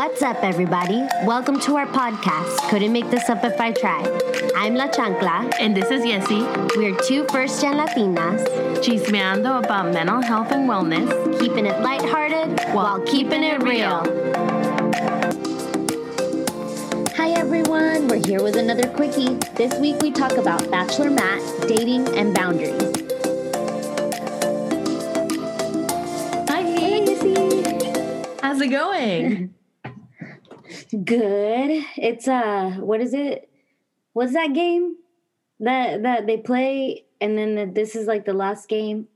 What's up, everybody? Welcome to our podcast. Couldn't make this up if I tried. I'm La Chancla. And this is Yessi, We're two first gen Latinas, chismeando about mental health and wellness. keeping it lighthearted while keeping it real. Hi, everyone. We're here with another quickie. This week we talk about Bachelor Matt, dating, and boundaries. Hi, Yessi. how's it going? Good. It's uh, what is it? What's that game that that they play, and then the, this is like the last game?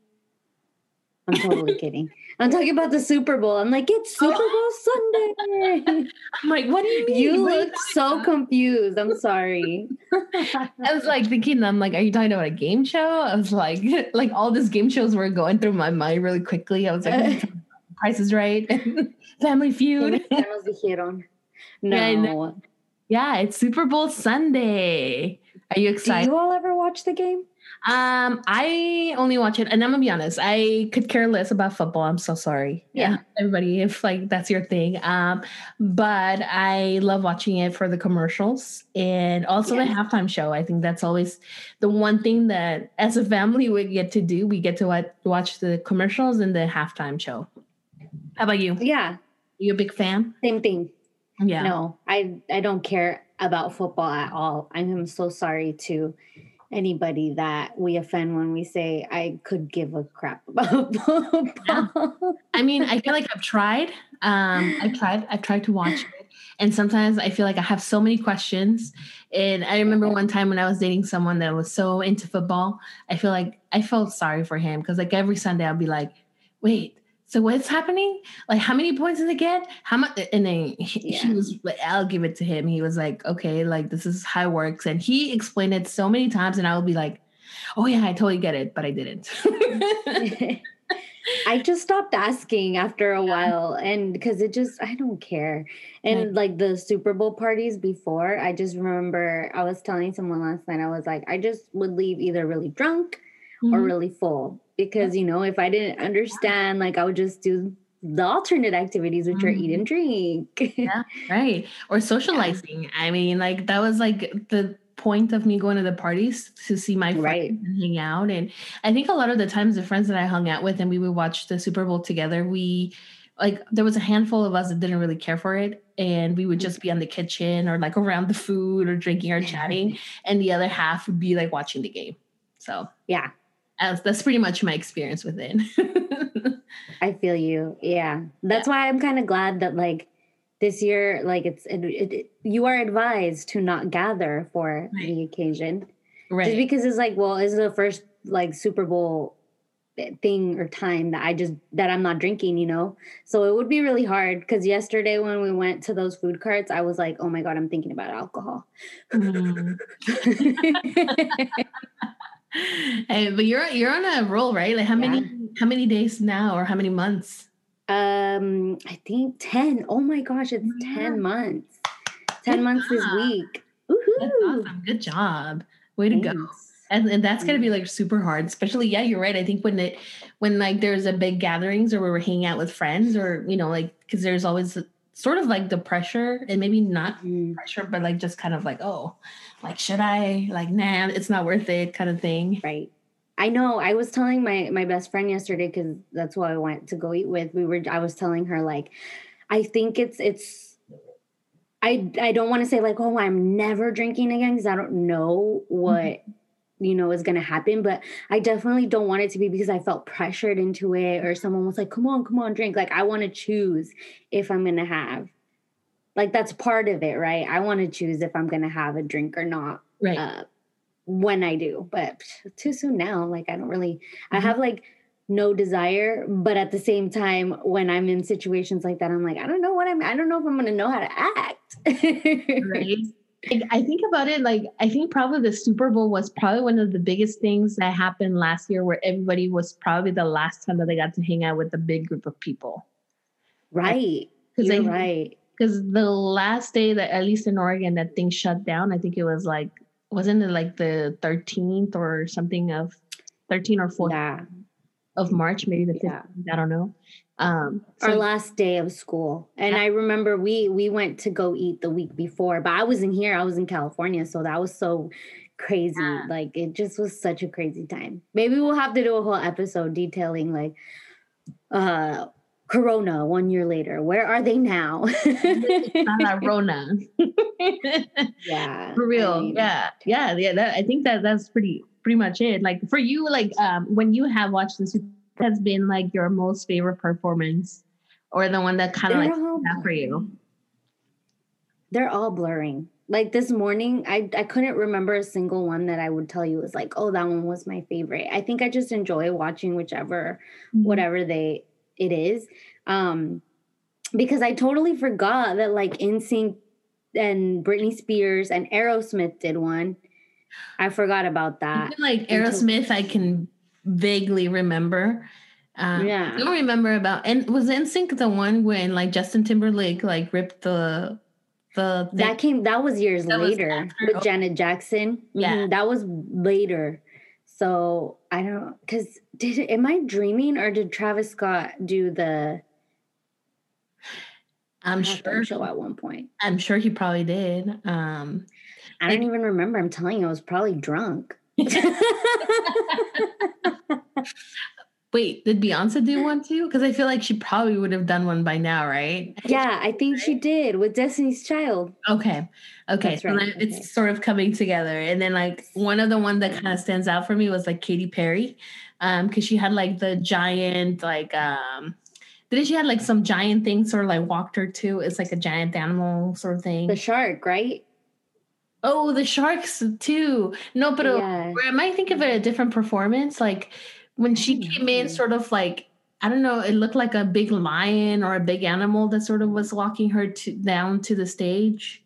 I'm totally kidding. I'm talking about the Super Bowl. I'm like, it's Super Bowl Sunday. I'm like, what do you mean? you What look so confused. I'm sorry. I was like thinking, I'm like, are you talking about a game show? I was like, like all these game shows were going through my mind really quickly. I was like, Price is Right, Family Feud. No. Yeah, it's Super Bowl Sunday. Are you excited? Do you all ever watch the game? Um, I only watch it, and I'm gonna be honest. I could care less about football. I'm so sorry. Yeah. everybody, if like that's your thing. Um, but I love watching it for the commercials and also the halftime show. I think that's always the one thing that, as a family, we get to do. We get to watch, watch the commercials and the halftime show. How about you? Yeah, you a big fan? same thing. Yeah. No, I I don't care about football at all. I am so sorry to anybody that we offend when we say I could give a crap about football. I mean, I feel like I've tried. Um, I've tried. I've tried to watch it, and sometimes I feel like I have so many questions. And I remember one time when I was dating someone that was so into football. I feel like I felt sorry for him because like every Sunday I'd be like, "Wait, so what's happening? Like, how many points did they get? How much?" And then he, Yeah. was like, "I'll give it to him." He was like, "Okay, like this is how it works," and he explained it so many times, and I would be like, "Oh yeah, I totally get it," but I didn't. I just stopped asking after a while and because it just I don't care. And like the Super Bowl parties before, I just remember I was telling someone last night I was like I just would leave either really drunk or Mhm. really full because you know if I didn't understand like I would just do the alternate activities which are eat mm. and drink. Yeah. right. Or socializing. I mean like that was like the point of me going to the parties to see my friends Right. and hang out. And i think a lot of the times the friends that i hung out with and we would watch the super bowl together we like there was a handful of us that didn't really care for it. And we would just be on the kitchen or like around the food or drinking or chatting. And the other half would be like watching the game. So yeah, that's, that's pretty much my experience with it I feel you. Yeah. That's why I'm kind of glad that like this year like it's it, it, you are advised to not gather for Right. the occasion. Just right because it's like, well, it's the first like Super Bowl thing or time that I just that I'm not drinking, you know. So it would be really hard because yesterday when we went to those food carts, I was like, oh my god, I'm thinking about alcohol. Mm. Hey, but you're you're on a roll, right? Like how many how many days now or how many months? um, I think ten. Oh my gosh, it's Yeah. ten months. Ten Good months this job. week. That's awesome. Good job. Way to go. And, and that's gonna be like super hard, especially yeah, you're right. I think when it when like there's a big gatherings or we're hanging out with friends or you know like because there's always sort of like the pressure and maybe not Mm, pressure but like just kind of like oh like should I like nah it's not worth it kind of thing. Right. I know. I was telling my my best friend yesterday because that's who I went to go eat with. We were. I was telling her like, I think it's it's. I I don't want to say like oh I'm never drinking again because I don't know what you know is going to happen, but I definitely don't want it to be because I felt pressured into it or someone was like come on come on drink. Like I want to choose if I'm going to have. Like that's part of it, right? I want to choose if I'm going to have a drink or not Right. uh, when I do, but too soon now. Like I don't really, I Mhm. have like no desire, but at the same time, when I'm in situations like that, I'm like, I don't know what I'm, I don't know if I'm going to know how to act. right? Like, I think about it like I think probably the Super Bowl was probably one of the biggest things that happened last year where everybody was probably the last time that they got to hang out with a big group of people. right. Because right. because the last day that at least in Oregon that thing shut down, I think it was like wasn't it like the 13th or something of 13 or 14? Yeah. of March, maybe the 15th, yeah. I don't know. Um, our last day of school. And. I remember we we went to go eat the week before, but I wasn't here. I was in California, so that was so crazy. Yeah. Like it just was such a crazy time. Maybe we'll have to do a whole episode detailing like uh Corona one year later. Where are they now? Rona. yeah. For real. I mean, yeah. Yeah. Yeah. That, I think that that's pretty pretty much it. Like for you, like um when you have watched this, has been like your most favorite performance or the one that kind of like that for you? They're all blurring. Like this morning, I I couldn't remember a single one that I would tell you was like, oh, that one was my favorite. I think I just enjoy watching whichever, mm-hmm. whatever they it is. Um, because I totally forgot that like NSYNC and Britney Spears and Aerosmith did one. I forgot about that. Even like Aerosmith, I can vaguely remember. Um, yeah, I don't remember about. And was NSYNC the one when like Justin Timberlake like ripped the the thing? that came that was years that later was with Janet Jackson. Yeah, mm-hmm, that was later. So I don't because did am I dreaming or did Travis Scott do the? I'm sure show at one point. I'm sure he probably did. Um, I don't even remember. I'm telling you, I was probably drunk. Wait, did Beyonce do one too? Because I feel like she probably would have done one by now, right? Yeah, I think she did with Destiny's Child. Okay. Okay. so right. it's okay. sort of coming together. And then like one of the one that kind of stands out for me was like Katy Perry. Um, because she had like the giant, like um did she had like some giant thing sort of like walked her to? It's like a giant animal sort of thing. The shark, right? Oh, the sharks too. No, but yeah. I might think of a different performance. Like when she came in, sort of like I don't know, it looked like a big lion or a big animal that sort of was walking her to, down to the stage.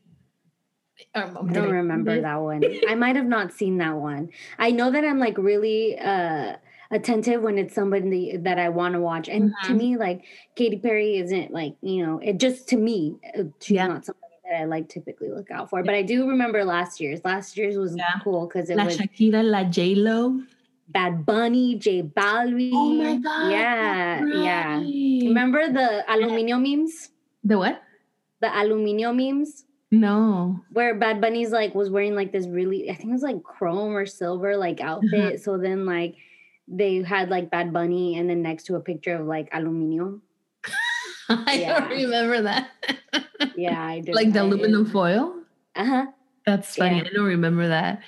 Um, I don't remember that one. I might have not seen that one. I know that I'm like really uh attentive when it's somebody that I want to watch. And mm-hmm. to me, like Katy Perry isn't like, you know, it just to me, uh, she's yeah. not somebody that I like typically look out for. But I do remember last year's. Last year's was yeah. cool because it La was Shakira, La J Lo. Bad Bunny, J Balvin. Oh my god! Yeah, right. yeah. Remember the aluminio memes? The what? The aluminio memes. No. Where Bad Bunny's like was wearing like this really, I think it was like chrome or silver like outfit. Uh-huh. So then like they had like Bad Bunny and then next to a picture of like aluminio. I yeah. don't remember that. yeah, I do. Like the aluminum foil. Uh huh. That's funny. Yeah. I don't remember that.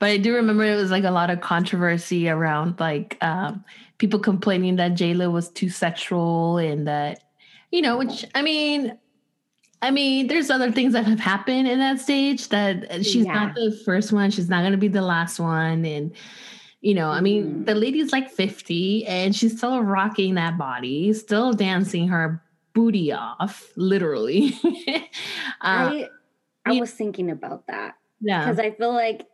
But I do remember it was like a lot of controversy around like um, people complaining that J Lo was too sexual and that, you know, which I mean, I mean, there's other things that have happened in that stage that she's yeah. not the first one. She's not going to be the last one. And, you know, I mean, mm-hmm. the lady's like 50 and she's still rocking that body, still dancing her booty off, literally. uh, I, I was thinking about that. Yeah. Because I feel like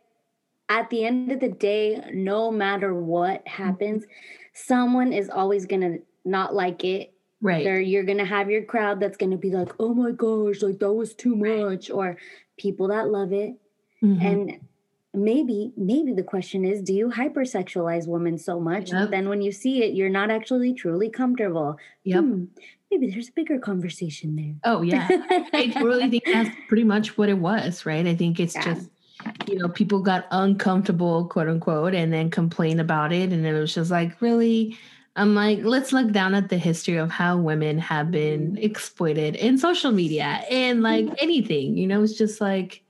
at the end of the day, no matter what happens, someone is always going to not like it. Right. There, you're going to have your crowd that's going to be like, oh my gosh, like that was too much. Or people that love it. Mm-hmm. And maybe, maybe the question is, do you hypersexualize women so much yep. then when you see it, you're not actually truly comfortable? Yep. Hmm, maybe there's a bigger conversation there. Oh yeah. I really think that's pretty much what it was, right? I think it's yeah. just you know, people got uncomfortable, quote unquote, and then complain about it. And it was just like, really? I'm like, let's look down at the history of how women have been mm-hmm. exploited in social media and like mm-hmm. anything, you know, it's just like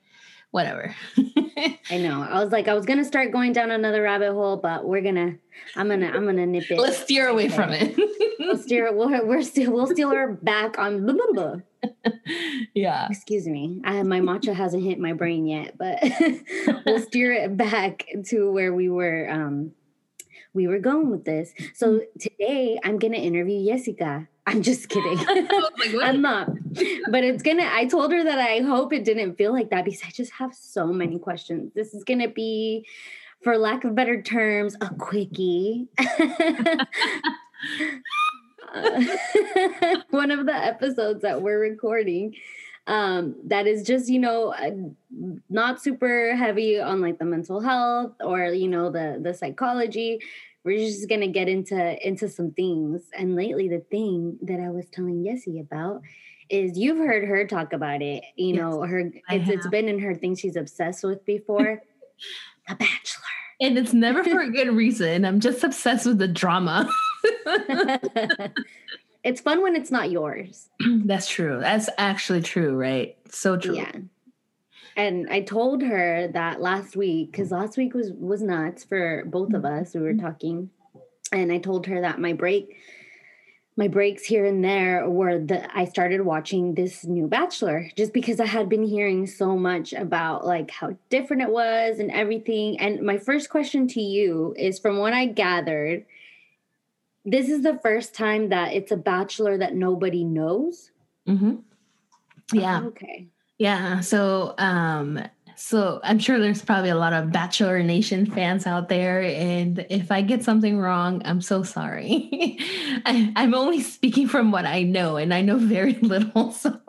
whatever. I know. I was like, I was gonna start going down another rabbit hole, but we're gonna, I'm gonna, I'm gonna nip it. Let's steer away okay. from it. we'll steer. We'll, we're still, we'll steal her back on. Blah, blah, blah. yeah. Excuse me. I my matcha hasn't hit my brain yet, but we'll steer it back to where we were. Um, we were going with this. So mm. today I'm gonna interview Jessica. I'm just kidding. like, I'm not. But it's gonna I told her that I hope it didn't feel like that because I just have so many questions. This is gonna be, for lack of better terms, a quickie. one of the episodes that we're recording um, that is just you know uh, not super heavy on like the mental health or you know the the psychology we're just gonna get into into some things. And lately, the thing that I was telling Yessi about is you've heard her talk about it. You yes, know, her it's, it's been in her thing she's obsessed with before. the Bachelor. And it's never for a good reason. I'm just obsessed with the drama. it's fun when it's not yours. That's true. That's actually true, right? So true. Yeah. And I told her that last week because last week was was nuts for both of us. We were mm-hmm. talking, and I told her that my break my breaks here and there were that I started watching this new Bachelor just because I had been hearing so much about like how different it was and everything. And my first question to you is from what I gathered, this is the first time that it's a Bachelor that nobody knows. Mm-hmm. Yeah. Oh, okay. Yeah. So um so I'm sure there's probably a lot of Bachelor Nation fans out there. And if I get something wrong, I'm so sorry. I, am only speaking from what I know, and I know very little. So,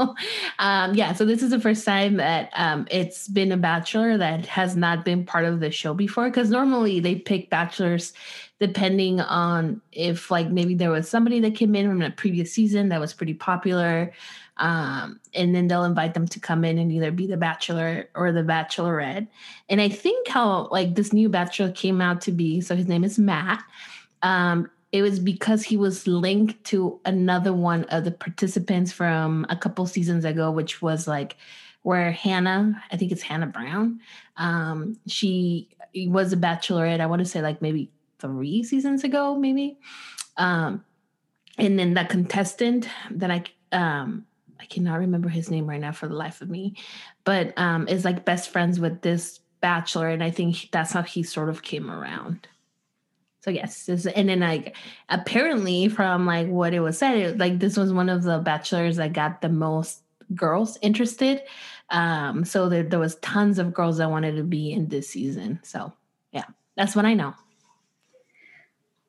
um, yeah, so this is the first time that um, it's been a Bachelor that has not been part of the show before. Because normally they pick Bachelors depending on if, like, maybe there was somebody that came in from a previous season that was pretty popular um, and then they'll invite them to come in and either be the bachelor or the bachelorette. And I think how like this new bachelor came out to be, so his name is Matt. Um, it was because he was linked to another one of the participants from a couple seasons ago, which was like where Hannah, I think it's Hannah Brown, um, she was a bachelorette. I want to say like maybe three seasons ago, maybe. Um, and then that contestant that I um, I cannot remember his name right now for the life of me, but um, is like best friends with this bachelor, and I think that's how he sort of came around. So yes, this, and then like apparently from like what it was said, it, like this was one of the bachelors that got the most girls interested. Um, so there, there was tons of girls that wanted to be in this season. So yeah, that's what I know.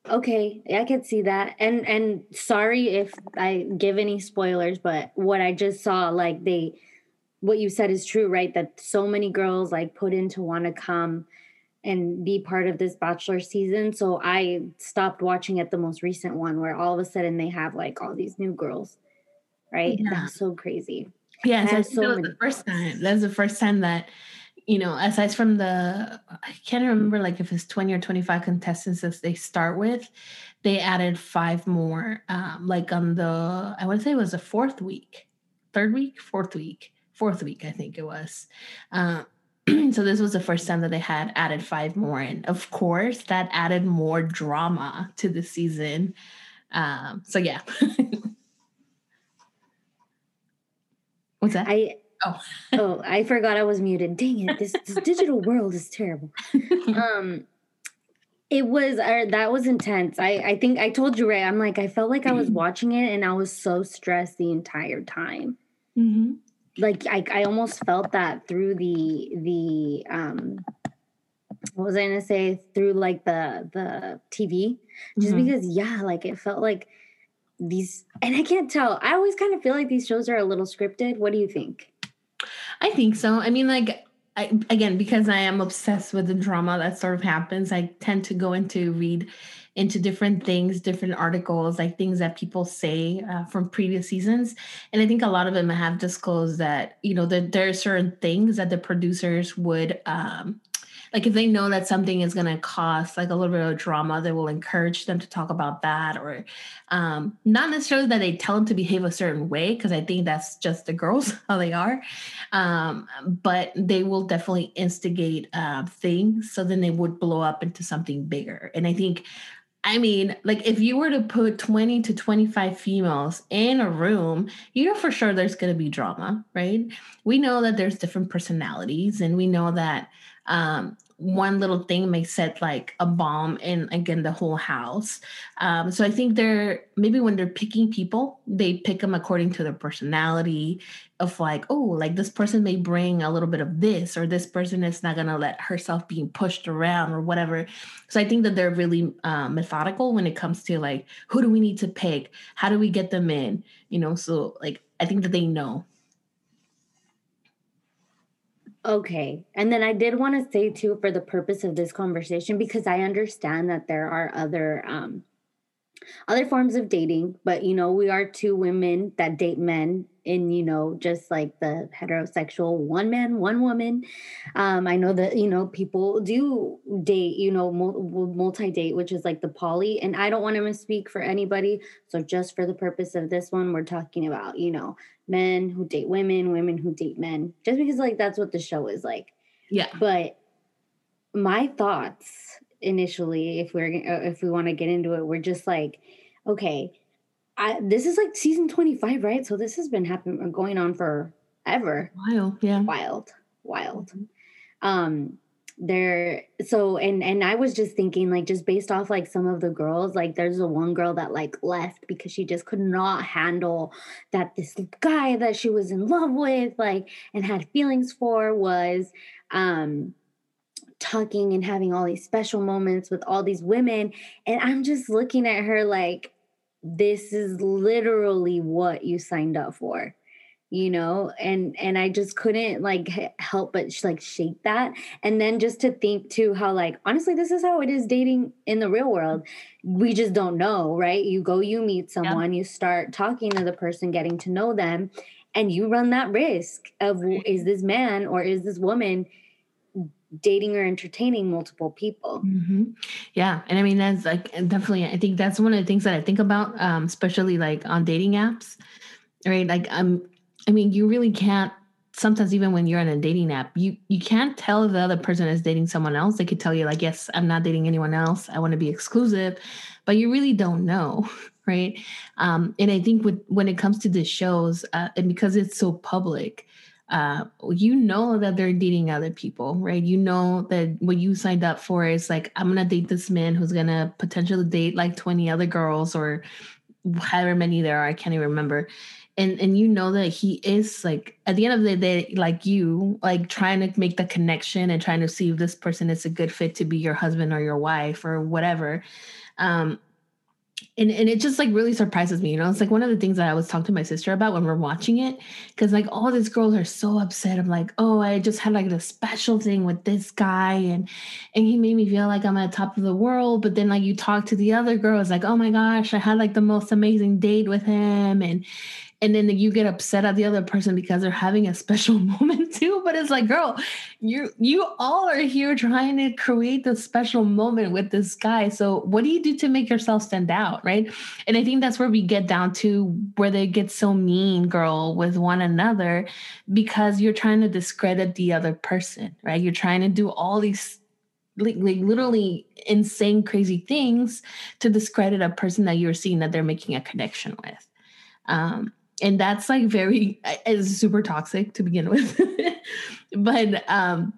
Okay, I can see that. And and sorry if I give any spoilers, but what I just saw, like they what you said is true, right? That so many girls like put in to want to come and be part of this bachelor season. So I stopped watching at the most recent one where all of a sudden they have like all these new girls. Right? Yeah. That's so crazy. Yeah, so, so the first time. That's the first time that you know, aside from the, I can't remember like if it's 20 or 25 contestants that they start with, they added five more, um, like on the, I want to say it was the fourth week, third week, fourth week, fourth week, I think it was. Uh, so this was the first time that they had added five more. And of course, that added more drama to the season. Um, so yeah. What's that? I Oh. oh, I forgot I was muted. Dang it. This, this digital world is terrible. Um it was uh, that was intense. I I think I told you right. I'm like I felt like I was watching it and I was so stressed the entire time. Mm-hmm. Like I I almost felt that through the the um what was I gonna say through like the the TV just mm-hmm. because yeah like it felt like these and I can't tell I always kind of feel like these shows are a little scripted. What do you think? I think so. I mean, like, I, again, because I am obsessed with the drama that sort of happens, I tend to go into read into different things, different articles, like things that people say uh, from previous seasons. And I think a lot of them have disclosed that, you know, that there are certain things that the producers would um, like if they know that something is going to cost like a little bit of drama they will encourage them to talk about that or um, not necessarily that they tell them to behave a certain way because i think that's just the girls how they are um, but they will definitely instigate uh, things so then they would blow up into something bigger and i think I mean, like if you were to put 20 to 25 females in a room, you know for sure there's going to be drama, right? We know that there's different personalities and we know that um, one little thing may set like a bomb in again the whole house. Um, so i think they're maybe when they're picking people they pick them according to their personality of like oh like this person may bring a little bit of this or this person is not going to let herself being pushed around or whatever. So i think that they're really uh, methodical when it comes to like who do we need to pick? How do we get them in? You know so like i think that they know Okay. And then I did want to say too, for the purpose of this conversation, because I understand that there are other um other forms of dating, but you know, we are two women that date men in, you know, just like the heterosexual one man, one woman. Um, I know that, you know, people do date, you know, multi date, which is like the poly. And I don't want to misspeak for anybody. So, just for the purpose of this one, we're talking about, you know, men who date women, women who date men, just because like that's what the show is like. Yeah. But my thoughts initially if we're uh, if we want to get into it we're just like okay I, this is like season 25 right so this has been happening going on for ever wild yeah wild wild mm-hmm. um there so and and i was just thinking like just based off like some of the girls like there's a one girl that like left because she just could not handle that this guy that she was in love with like and had feelings for was um talking and having all these special moments with all these women. And I'm just looking at her like, this is literally what you signed up for you know and and i just couldn't like help but like shake that and then just to think too how like honestly this is how it is dating in the real world we just don't know right you go you meet someone yeah. you start talking to the person getting to know them and you run that risk of is this man or is this woman dating or entertaining multiple people. Mm-hmm. Yeah. And I mean, that's like definitely, I think that's one of the things that I think about, um, especially like on dating apps, right? Like, um, I mean, you really can't sometimes even when you're on a dating app, you you can't tell the other person is dating someone else. They could tell you like, yes, I'm not dating anyone else. I want to be exclusive, but you really don't know, right? Um, and I think with when it comes to the shows, uh, and because it's so public, uh, you know that they're dating other people, right? You know that what you signed up for is like, I'm gonna date this man who's gonna potentially date like 20 other girls or however many there are, I can't even remember. And and you know that he is like at the end of the day, like you, like trying to make the connection and trying to see if this person is a good fit to be your husband or your wife or whatever. Um, and, and it just like really surprises me you know? It's like one of the things that i was talking to my sister about when we're watching it because like all these girls are so upset. I'm like oh i just had like a special thing with this guy and and he made me feel like i'm at the top of the world. But then like you talk to the other girls like oh my gosh i had like the most amazing date with him and and then you get upset at the other person because they're having a special moment too but it's like girl you you all are here trying to create the special moment with this guy. So what do you do to make yourself stand out right? And i think that's where we get down to where they get so mean girl with one another because you're trying to discredit the other person right? You're trying to do all these like, like literally insane crazy things to discredit a person that you're seeing that they're making a connection with. Um and that's like very is super toxic to begin with. But um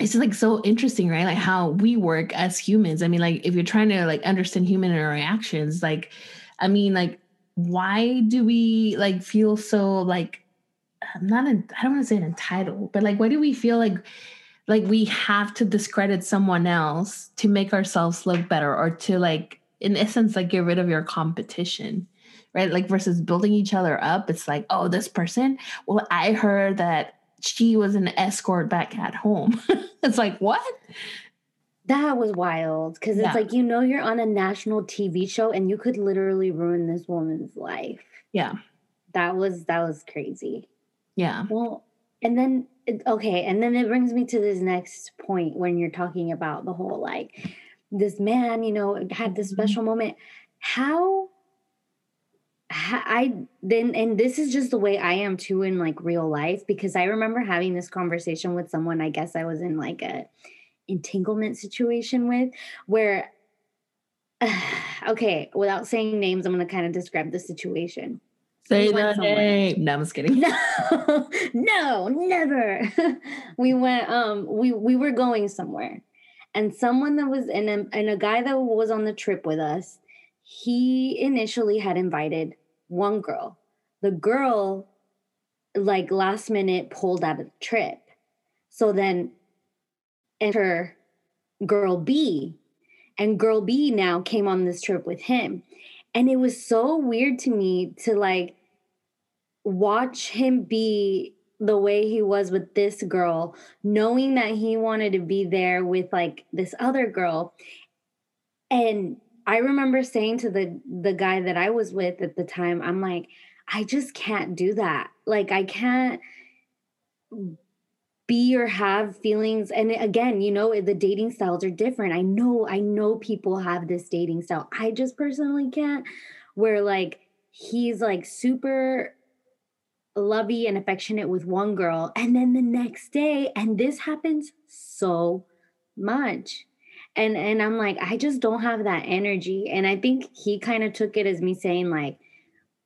it's just like so interesting right? Like how we work as humans. I mean like if you're trying to like understand human interactions like i mean like why do we like feel so like i'm not in, i don't want to say entitled but like why do we feel like like we have to discredit someone else to make ourselves look better or to like in essence like get rid of your competition right? Like versus building each other up. It's like, oh, this person, well, I heard that she was an escort back at home. it's like, what? That was wild because it's yeah. like, you know, you're on a national TV show and you could literally ruin this woman's life. Yeah. That was, that was crazy. Yeah. Well, and then, okay. And then it brings me to this next point when you're talking about the whole like, this man, you know, had this mm-hmm. special moment. How I then, and this is just the way I am too in like real life because I remember having this conversation with someone I guess I was in like a entanglement situation with where, okay, without saying names, I'm going to kind of describe the situation. Say we the name. No, I'm just kidding. No, no, never. we went, um, we, we were going somewhere and someone that was in a, and a guy that was on the trip with us, he initially had invited one girl. The girl, like last minute, pulled out of the trip. So then enter girl B. And girl B now came on this trip with him. And it was so weird to me to like watch him be the way he was with this girl, knowing that he wanted to be there with like this other girl. And I remember saying to the the guy that I was with at the time, I'm like, I just can't do that. Like I can't be or have feelings. And again you know the dating styles are different. I know i know people have this dating style. I just personally can't where like he's like super lovey and affectionate with one girl and then the next day and this happens so much and and i'm like i just don't have that energy. And i think he kind of took it as me saying like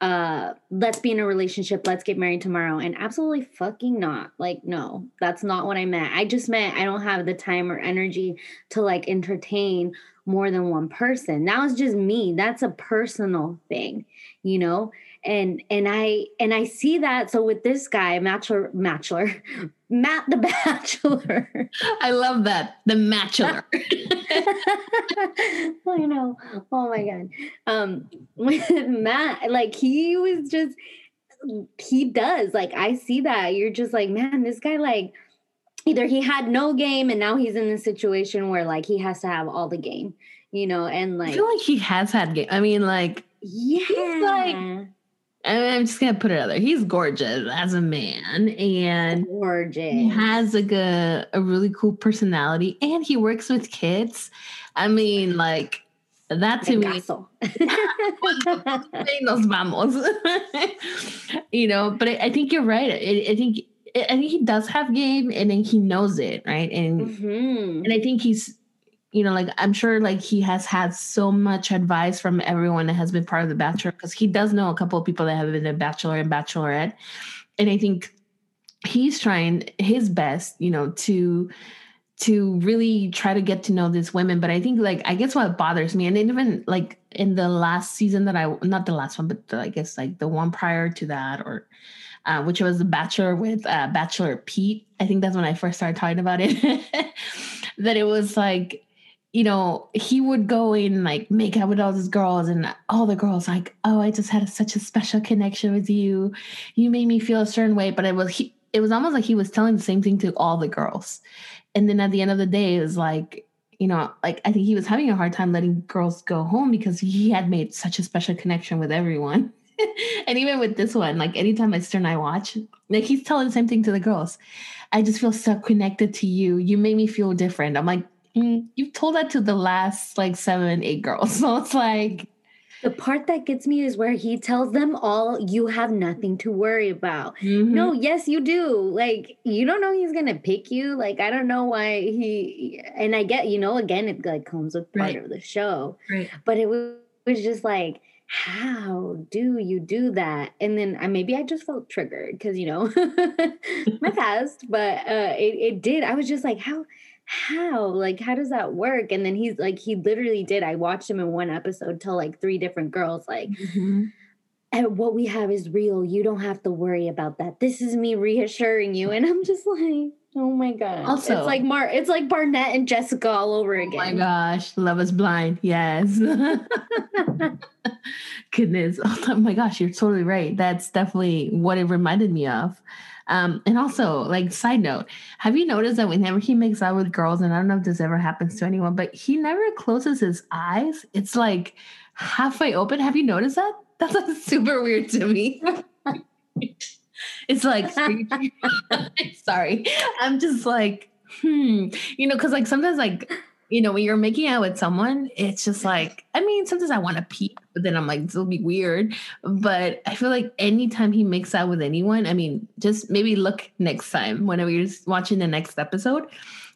uh let's be in a relationship let's get married tomorrow. And absolutely fucking not. Like no that's not what i meant. I just meant i don't have the time or energy to like entertain more than one person. That was just me. That's a personal thing you know? And and i and i see that. So with this guy matchler bachelor matt the bachelor. I love that. The bachelor you know. Oh my god. Um with matt like he was just he does. Like i see that. You're just like man this guy like either he had no game and now he's in the situation where like he has to have all the game you know and like i feel like he has had game i mean like yeah. like I'm just gonna put it out there. He's gorgeous as a man, and gorgeous. He has like a, a really cool personality, and he works with kids. I mean, like that to me. nos vamos. you know, but I, I, think you're right. I, I think I think he does have game, and then he knows it, right? And mm-hmm. and I think he's you know, like I'm sure like he has had so much advice from everyone that has been part of the Bachelor because he does know a couple of people that have been a Bachelor and Bachelorette. And I think he's trying his best, you know, to to really try to get to know these women. But I think like I guess what bothers me, and even like in the last season that I not the last one, but the, I guess like the one prior to that, or uh, which was the Bachelor with uh, Bachelor Pete. I think that's when I first started talking about it. that it was like you know, he would go in like make out with all these girls, and all the girls like, "Oh, I just had such a special connection with you. You made me feel a certain way." But it was he. It was almost like he was telling the same thing to all the girls, and then at the end of the day, it was like, you know, like I think he was having a hard time letting girls go home because he had made such a special connection with everyone. and even with this one, like anytime I turn I watch, like he's telling the same thing to the girls. I just feel so connected to you. You made me feel different. I'm like, Mm, you told that to the last like seven, eight girls. So it's like the part that gets me is where he tells them all you have nothing to worry about. Mm-hmm. No, yes, you do. Like, you don't know he's gonna pick you. Like, I don't know why he and I get, you know, again, it like comes with part right. of the show. Right. But it was, was just like, how do you do that? And then I maybe I just felt triggered because you know my past, but uh it, it did. I was just like, how how? Like how does that work? And then he's like he literally did. I watched him in one episode tell like three different girls like mm-hmm. and what we have is real. You don't have to worry about that. This is me reassuring you. And i'm just like oh my god also it's like mar it's like barnett and jessica all over again oh my gosh love is blind yes goodness oh my gosh you're totally right that's definitely what it reminded me of um, and also, like side note, have you noticed that whenever he makes out with girls, and I don't know if this ever happens to anyone, but he never closes his eyes. It's like halfway open. Have you noticed that? That's like super weird to me. It's like sorry. I'm just like, hmm. You know, because like sometimes like you know, when you're making out with someone, it's just like, I mean, sometimes I want to peep, but then I'm like, this will be weird. But I feel like anytime he makes out with anyone, I mean, just maybe look next time whenever you're watching the next episode,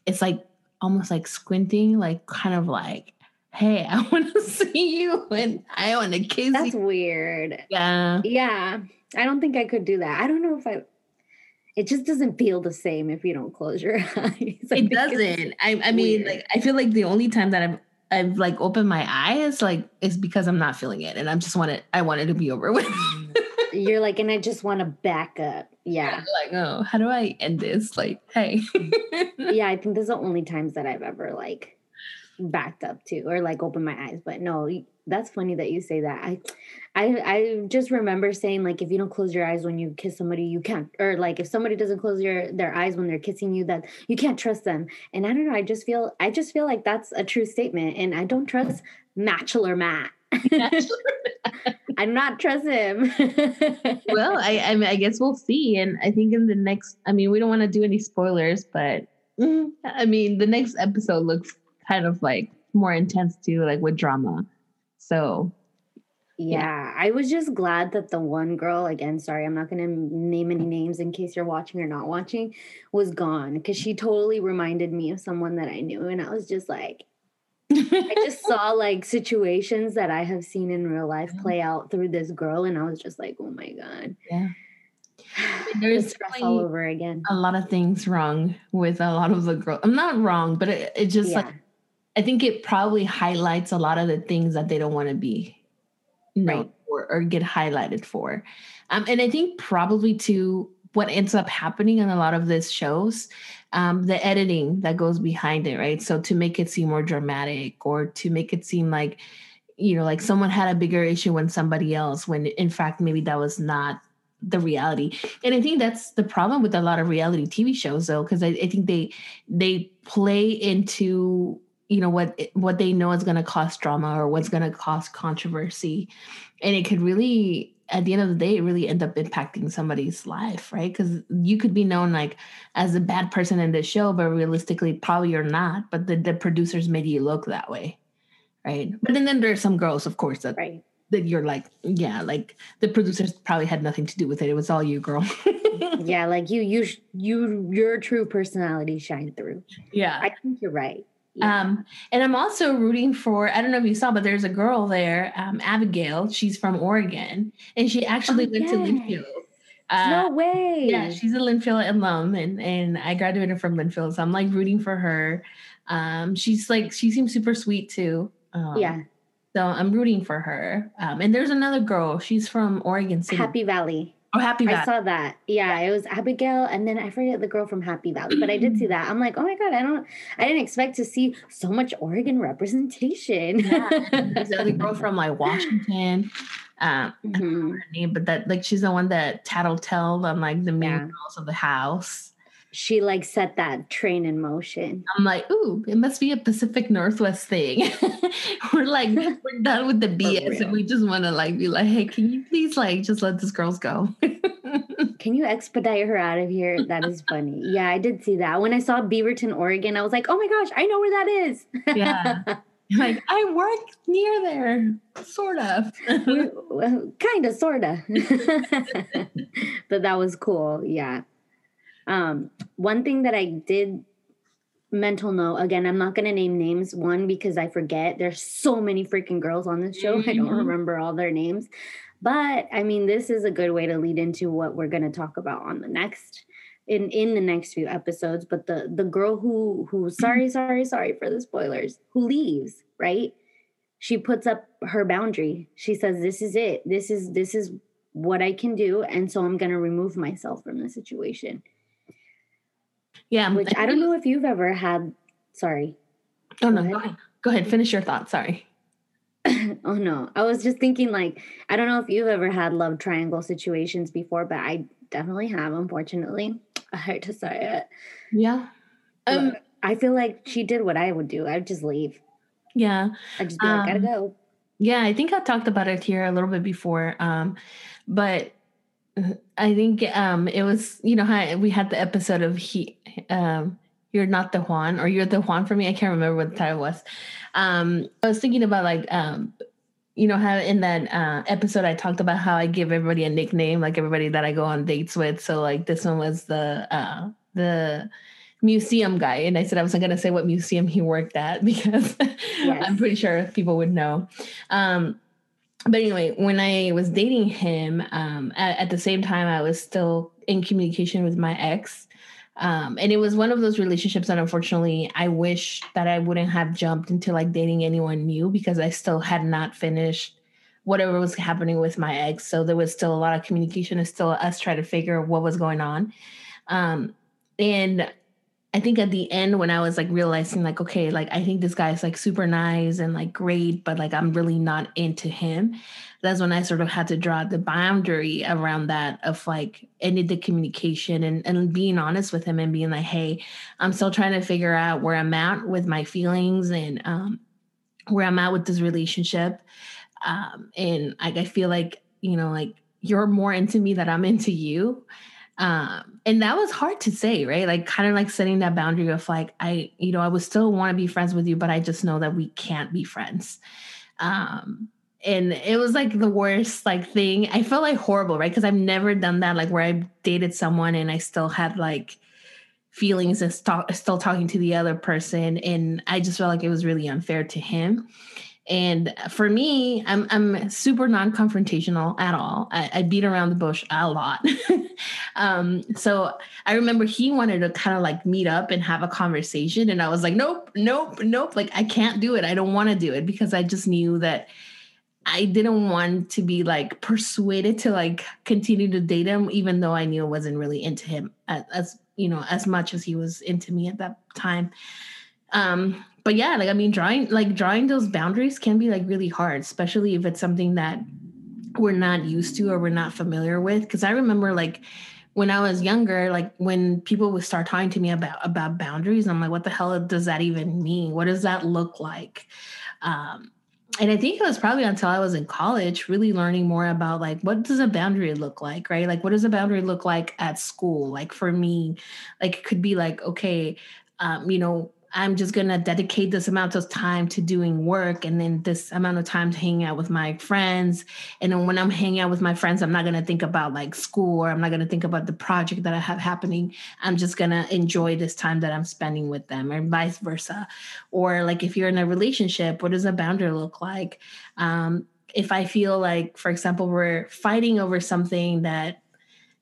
it's like almost like squinting, like kind of like, hey, I want to see you and I want to kiss That's you. weird. Yeah. Yeah. I don't think I could do that. I don't know if I it just doesn't feel the same if you don't close your eyes. it doesn't. I, I mean, like I feel like the only time that I've I've like opened my eyes like is because I'm not feeling it, and I'm just want it. I want it to be over with. Mm. You're like, and I just want to back up. Yeah. Like, oh, how do I end this? Like, hey. Mm. yeah, I think those are the only times that I've ever like backed up to or like open my eyes but no that's funny that you say that i i i just remember saying like if you don't close your eyes when you kiss somebody you can't or like if somebody doesn't close your their eyes when they're kissing you that you can't trust them and i don't know i just feel i just feel like that's a true statement and i don't trust bachelor matt I'm not trust him. well, I, I mean, I guess we'll see. And I think in the next, I mean, we don't want to do any spoilers, but mm, I mean, the next episode looks kind of like more intense too, like with drama. So yeah, yeah, I was just glad that the one girl, again, sorry, I'm not going to name any names in case you're watching or not watching, was gone because she totally reminded me of someone that I knew. And I was just like, I just saw like situations that I have seen in real life play out through this girl. And I was just like, oh my God. Yeah. There's stress all over again. A lot of things wrong with a lot of the girls. I'm not wrong, but it, it just yeah. like I think it probably highlights a lot of the things that they don't want to be known right. for or get highlighted for. Um, and I think probably too what ends up happening in a lot of these shows, um, the editing that goes behind it, right? So to make it seem more dramatic or to make it seem like, you know, like someone had a bigger issue than somebody else when in fact maybe that was not the reality and i think that's the problem with a lot of reality tv shows though because I, I, think they they play into you know what what they know is going to cause drama or what's going to cause controversy and it could really at the end of the day it really end up impacting somebody's life right because you could be known like as a bad person in the show but realistically probably you're not but the, the producers made you look that way right but then, then there's some girls of course that right that you're like, yeah, like the producers probably had nothing to do with it. It was all you, girl. yeah, like you, you, you, your true personality shine through. Yeah, I think you're right. Yeah. Um, and I'm also rooting for, I don't know if you saw, but there's a girl there, um, Abigail. She's from Oregon and she actually oh, went to Linfield. Uh, no way. Yeah, she's a Linfield alum and, and I graduated from Linfield. So I'm like rooting for her. Um, she's like, she seems super sweet too. Um, yeah. So I'm rooting for her. Um, and there's another girl. She's from Oregon City. Happy Valley. Oh, Happy Valley. I saw that. Yeah, it was Abigail, and then I forget the girl from Happy Valley, but I did see that. I'm like, oh my god, I don't, I didn't expect to see so much Oregon representation. yeah, there's the other girl from like Washington. Um, mm-hmm. her name, but that like she's the one that tattletale on like the main yeah. girls of the house she like set that train in motion. I'm like, ooh, it must be a Pacific Northwest thing. we're like, we're done with the BS and we just want to like be like, hey, can you please like just let this girls go? can you expedite her out of here? That is funny. Yeah, I did see that. When I saw Beaverton, Oregon, I was like, oh my gosh, I know where that is. yeah. Like I work near there, sort of. kind of, sort of. but that was cool. Yeah. Um, one thing that I did mental note again, I'm not going to name names. One, because I forget. There's so many freaking girls on this show. Mm-hmm. I don't mm-hmm. remember all their names. But I mean, this is a good way to lead into what we're going to talk about on the next in in the next few episodes but the the girl who who sorry sorry sorry for the spoilers who leaves right she puts up her boundary she says this is it this is this is what i can do and so i'm going to remove myself from the situation yeah. Which I don't know if you've ever had. Sorry. Oh, no. Go ahead. Go ahead. Finish your thought. Sorry. oh, no. I was just thinking, like, I don't know if you've ever had love triangle situations before, but I definitely have, unfortunately. I hate to say it. Yeah. Um, I feel like she did what I would do. I'd just leave. Yeah. I'd just be like, um, gotta go. Yeah, I think I talked about it here a little bit before. Um, but I think um it was you know how we had the episode of he um you're not the Juan or you're the Juan for me. I can't remember what the title was. Um I was thinking about like um you know how in that uh, episode I talked about how I give everybody a nickname, like everybody that I go on dates with. So like this one was the uh the museum guy, and I said I wasn't gonna say what museum he worked at because yes. I'm pretty sure people would know. Um, but anyway, when I was dating him, um, at, at, the same time, I was still in communication with my ex. Um, and it was one of those relationships that unfortunately I wish that I wouldn't have jumped into like dating anyone new because I still had not finished whatever was happening with my ex. So there was still a lot of communication and still us trying to figure out what was going on. Um, and I think at the end when I was like realizing like okay like I think this guy's like super nice and like great but like I'm really not into him that's when I sort of had to draw the boundary around that of like ended the communication and and being honest with him and being like hey I'm still trying to figure out where I'm at with my feelings and um where I'm at with this relationship um and like I feel like you know like you're more into me than I'm into you um and that was hard to say right? Like kind of like setting that boundary of like i you know i would still want to be friends with you but i just know that we can't be friends. Um and it was like the worst like thing. I felt like horrible right? Because i've never done that like where i dated someone and i still had like feelings and st- still talking to the other person and i just felt like it was really unfair to him and for me, I'm I'm super non-confrontational at all. I, I beat around the bush a lot. um, so I remember he wanted to kind of like meet up and have a conversation, and I was like, nope, nope, nope. Like I can't do it. I don't want to do it because I just knew that I didn't want to be like persuaded to like continue to date him, even though I knew I wasn't really into him as, as you know as much as he was into me at that time. Um, but yeah, like I mean, drawing like drawing those boundaries can be like really hard, especially if it's something that we're not used to or we're not familiar with. Because I remember like when I was younger, like when people would start talking to me about about boundaries, I'm like, what the hell does that even mean? What does that look like? Um, and I think it was probably until I was in college, really learning more about like what does a boundary look like, right? Like what does a boundary look like at school? Like for me, like it could be like, okay, um, you know, I'm just going to dedicate this amount of time to doing work and then this amount of time to hanging out with my friends. And then when I'm hanging out with my friends, I'm not going to think about like school or I'm not going to think about the project that I have happening. I'm just going to enjoy this time that I'm spending with them or vice versa. Or like if you're in a relationship, what does a boundary look like? Um, if I feel like, for example, we're fighting over something that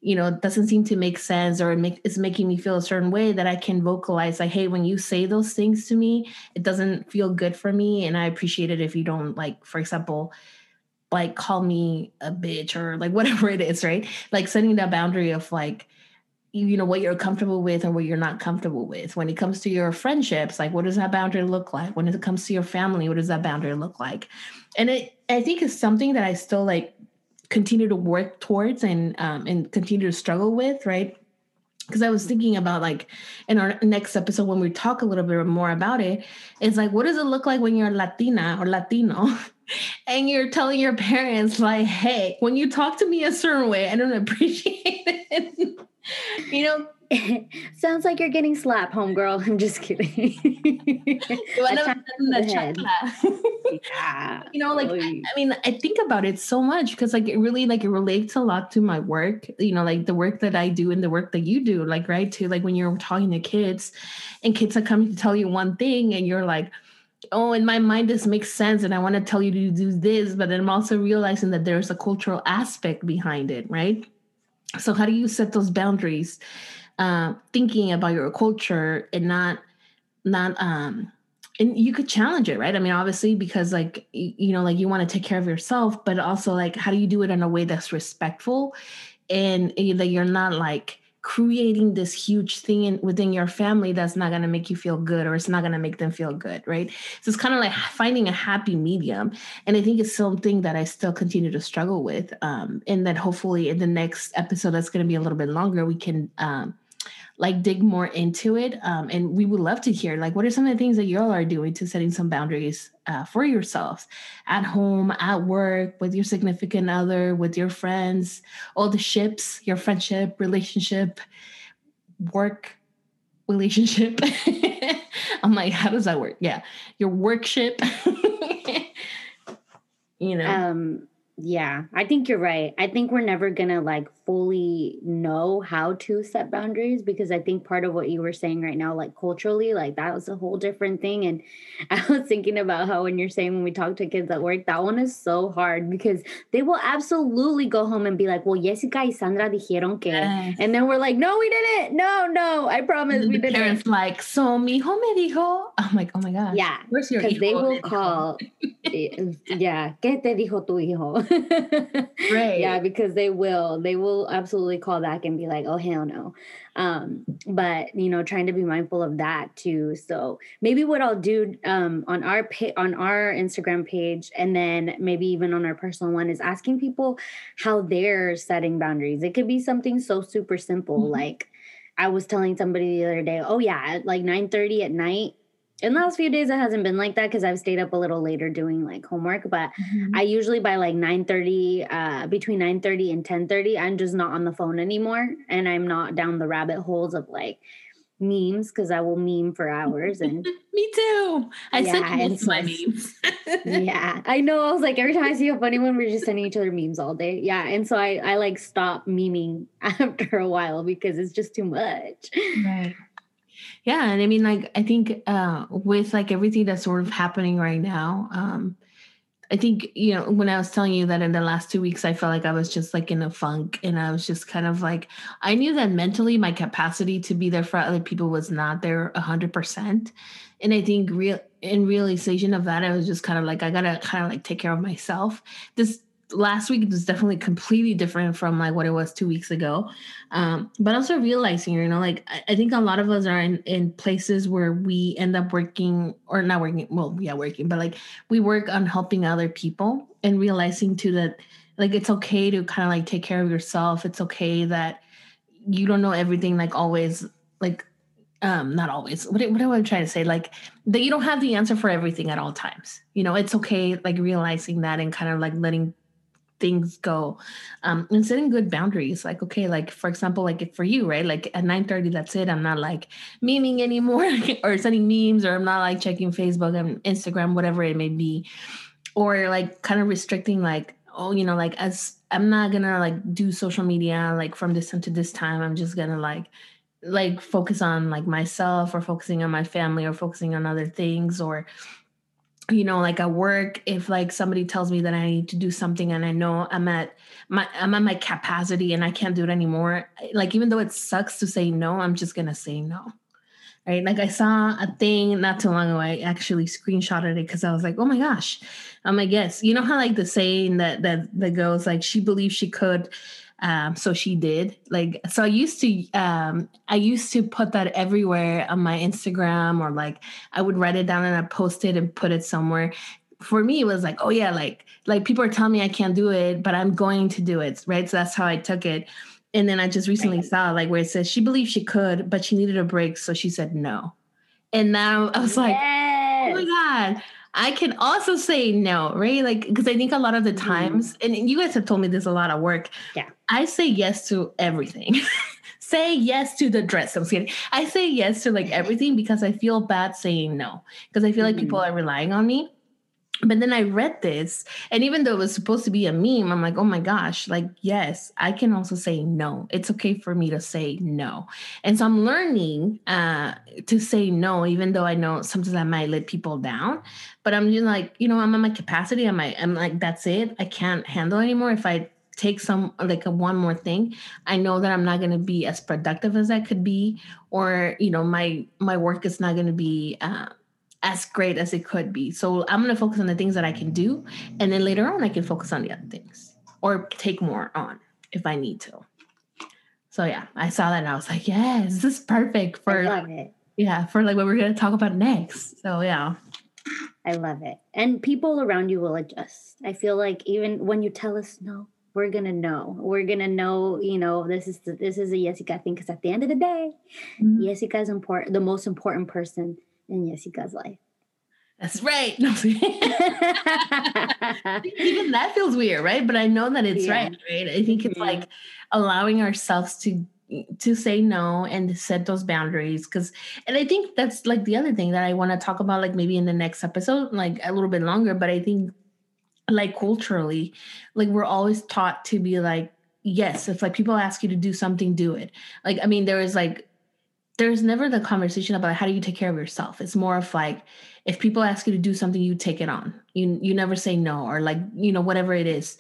you know it doesn't seem to make sense or make, it's making me feel a certain way that i can vocalize like hey when you say those things to me it doesn't feel good for me and i appreciate it if you don't like for example like call me a bitch or like whatever it is right? Like setting that boundary of like you know what you're comfortable with or what you're not comfortable with. When it comes to your friendships like what does that boundary look like? When it comes to your family what does that boundary look like? And it i think it's something that i still like continue to work towards and um, and continue to struggle with, right? Because I was thinking about like in our next episode when we talk a little bit more about it, it's like what does it look like when you're Latina or Latino? and you're telling your parents like hey when you talk to me a certain way i don't appreciate it you know Sounds like you're getting slapped, homegirl. I'm just kidding. yeah. You know, like I, I mean, I think about it so much because like it really like it relates a lot to my work. You know, like the work that I do and the work that you do. Like right to like when you're talking to kids, and kids are coming to tell you one thing, and you're like oh, in my mind, this makes sense, and I want to tell you to do this, but then I'm also realizing that there's a cultural aspect behind it, right? So, how do you set those boundaries uh, thinking about your culture and not not um and you could challenge it right? I mean obviously because like you know like you want to take care of yourself but also like how do you do it in a way that's respectful and that you're not like creating this huge thing in, within your family that's not going to make you feel good or it's not going to make them feel good right? So it's kind of like finding a happy medium. And i think it's something that i still continue to struggle with um, and that hopefully in the next episode that's going to be a little bit longer we can um, like dig more into it. Um, and we would love to hear like what are some of the things that y'all are doing to setting some boundaries uh, for yourselves at home, at work, with your significant other, with your friends, all the ships, your friendship, relationship, work relationship. I'm like, how does that work? Yeah, your workship. you know. Um, yeah, I think you're right. I think we're never to like fully know how to set boundaries because I think part of what you were saying right now, like culturally, like that was a whole different thing. And I was thinking about how when you're saying when we talk to kids at work, that one is so hard because they will absolutely go home and be like, well, Jessica y Sandra dijeron que. Yes. And then we're like, no, we didn't. No, no, I promise we didn't. Parents like, so mi hijo me dijo. I'm like, oh my God. Yeah. Because they will call, yeah, ¿qué te dijo tu hijo? right. Yeah, because they will. They will absolutely call back and be like, oh, hell no. Um, but you know, trying to be mindful of that too. So maybe what I'll do um on our pa- on our Instagram page and then maybe even on our personal one is asking people how they're setting boundaries. It could be something so super simple, mm-hmm. like I was telling somebody the other day, oh yeah, at like 9 30 at night, in the last few days it hasn't been like that because i've stayed up a little later doing like homework but mm-hmm. i usually by like 9 30 uh between 9 30 and 10 30 i'm just not on the phone anymore and i'm not down the rabbit holes of like memes because i will meme for hours and me too. I yeah, send most my memes. Yeah i know. I was like every time i see a funny one we're just sending each other memes all day. Yeah and so i i like stop memeing after a while because it's just too much. Right yeah, and I mean, like, I think uh, with like everything that's sort of happening right now, um, I think you know when I was telling you that in the last two weeks, I felt like I was just like in a funk, and I was just kind of like I knew that mentally my capacity to be there for other people was not there a hundred percent, and I think real in realization of that, I was just kind of like I gotta kind of like take care of myself. This last week was definitely completely different from like what it was two weeks ago. Um, but also realizing you know like I, I, think a lot of us are in, in places where we end up working or not working well yeah working but like we work on helping other people and realizing too that like it's okay to kind of like take care of yourself. It's okay that you don't know everything like always like um not always what, what am i trying to say? Like that you don't have the answer for everything at all times. You know it's okay like realizing that and kind of like letting things go um and setting good boundaries like okay like for example like for you right like at 9 30 that's it i'm not like memeing anymore or sending memes or i'm not like checking facebook and instagram whatever it may be. Or like kind of restricting like oh you know like as i'm not gonna like do social media like from this time to this time i'm just gonna like like focus on like myself or focusing on my family or focusing on other things or you know like at work if like somebody tells me that i need to do something and i know i'm at my i'm at my capacity and i can't do it anymore like even though it sucks to say no i'm just gonna say no right? Like i saw a thing not too long ago i actually screenshotted it because i was like oh my gosh. I'm like yes. You know how like the saying that that that goes like she believed she could um, so she did. Like, so I used to, um, I used to put that everywhere on my Instagram or like I would write it down and I post it and put it somewhere. For me, it was like, oh yeah, like, like people are telling me I can't do it, but I'm going to do it. Right. So that's how I took it. And then I just recently saw like where it says she believed she could, but she needed a break. So she said no. And now I was like, yes. oh my God I can also say no, right? Like, because I think a lot of the mm-hmm. times, mm. and you guys have told me this a lot of work. Yeah. I say yes to everything. say yes to the dress. I'm kidding. I say yes to like everything because I feel bad saying no. Because I feel like mm. people are relying on me but then I read this, and even though it was supposed to be a meme, I'm like, oh my gosh, like, yes, I can also say no. It's okay for me to say no. And so I'm learning uh, to say no, even though I know sometimes I might let people down. But I'm just like, you know, I'm at my capacity. I'm like, I'm like, that's it. I can't handle anymore. If I take some like a one more thing i know that i'm not going to be as productive as i could be or you know my my work is not going to be uh, as great as it could be. So I'm going to focus on the things that I can do. And then later on, I can focus on the other things or take more on if I need to. So yeah, I saw that and I was like, yes, this is perfect for, yeah, for like what we're going to talk about next. So yeah. I love it. And people around you will adjust. I feel like even when you tell us no, we're gonna know. We're gonna know, you know, this is the, this is a Jessica thing because at the end of the day, mm-hmm. Jessica is important, the most important person in Jessica's life. That's right. No. Even that feels weird, right? But I know that it's yeah. right, right? I think it's mm-hmm. like allowing ourselves to to say no and set those boundaries because and i think that's like the other thing that i want to talk about like maybe in the next episode like a little bit longer but i think like culturally like we're always taught to be like yes if like people ask you to do something do it like i mean there is like there's never the conversation about how do you take care of yourself. It's more of like if people ask you to do something, you take it on. You you never say no or like you know whatever it is.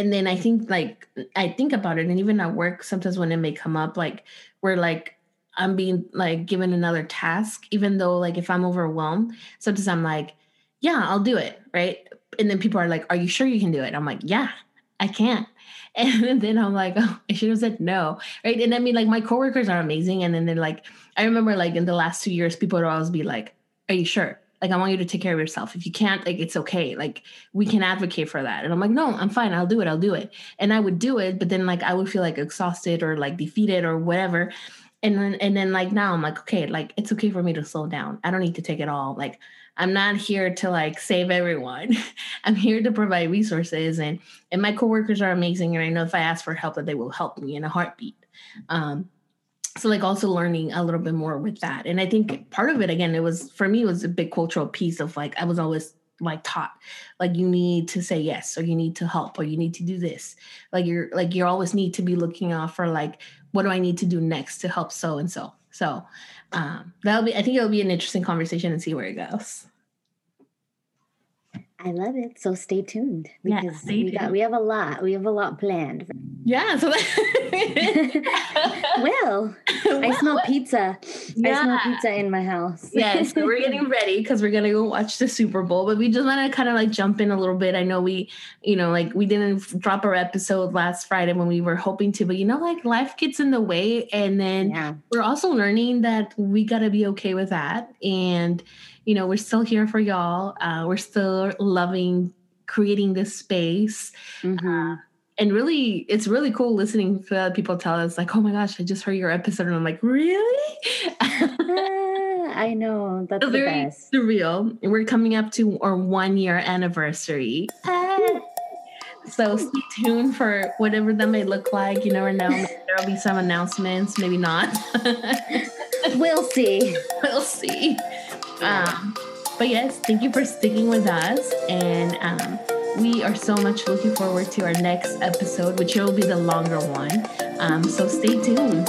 And then I think like I think about it, and even at work, sometimes when it may come up, like where like I'm being like given another task, even though like if I'm overwhelmed, sometimes I'm like, yeah, I'll do it, right? and then people are like, Are you sure you can do it? I'm like, Yeah, I can. And then I'm like, oh, I should have said no. Right. And I mean, like, my coworkers are amazing. And then they're like, I remember like in the last two years, people would always be like, Are you sure? Like, I want you to take care of yourself. If you can't, like, it's okay. Like, we can advocate for that. And I'm like, No, I'm fine. I'll do it. I'll do it. And I would do it. But then, like, I would feel like exhausted or like defeated or whatever. And then, and then, like, now I'm like, okay, like, it's okay for me to slow down. I don't need to take it all. Like, I'm not here to like save everyone. I'm here to provide resources and and my coworkers are amazing and I know if I ask for help that they will help me in a heartbeat. Um so like also learning a little bit more with that. And I think part of it again it was for me it was a big cultural piece of like I was always like taught like you need to say yes or you need to help or you need to do this. Like you're like you always need to be looking out for like what do i need to do next to help so and so? So um that'll be i think it'll be an interesting conversation and see where it goes I love it. So stay tuned because yeah, stay we tuned. got we have a lot. We have a lot planned. Yeah. So well, I smell Well, pizza. I Yeah. smell pizza in my house. yes, so we're getting ready because we're gonna go watch the Super Bowl. But we just want to kind of like jump in a little bit. I know we, you know, like we didn't drop our episode last Friday when we were hoping to, but you know, like life gets in the way, and then yeah. we're also learning that we got to be okay with that. And, you know, we're still here for y'all. Uh, we're still loving creating this space. Mhm. And really, it's really cool listening to other people tell us, like, oh my gosh, I just heard your episode. And I'm like, really? Ah, I know. That's the Very best. surreal. We're coming up to our one year anniversary. So stay tuned for whatever that may look like. You never know. There'll be some announcements, maybe not. We'll see. we'll see. Um, but yes, thank you for sticking with us. And um, we are so much looking forward to our next episode, which will be the longer one. Um, so stay tuned.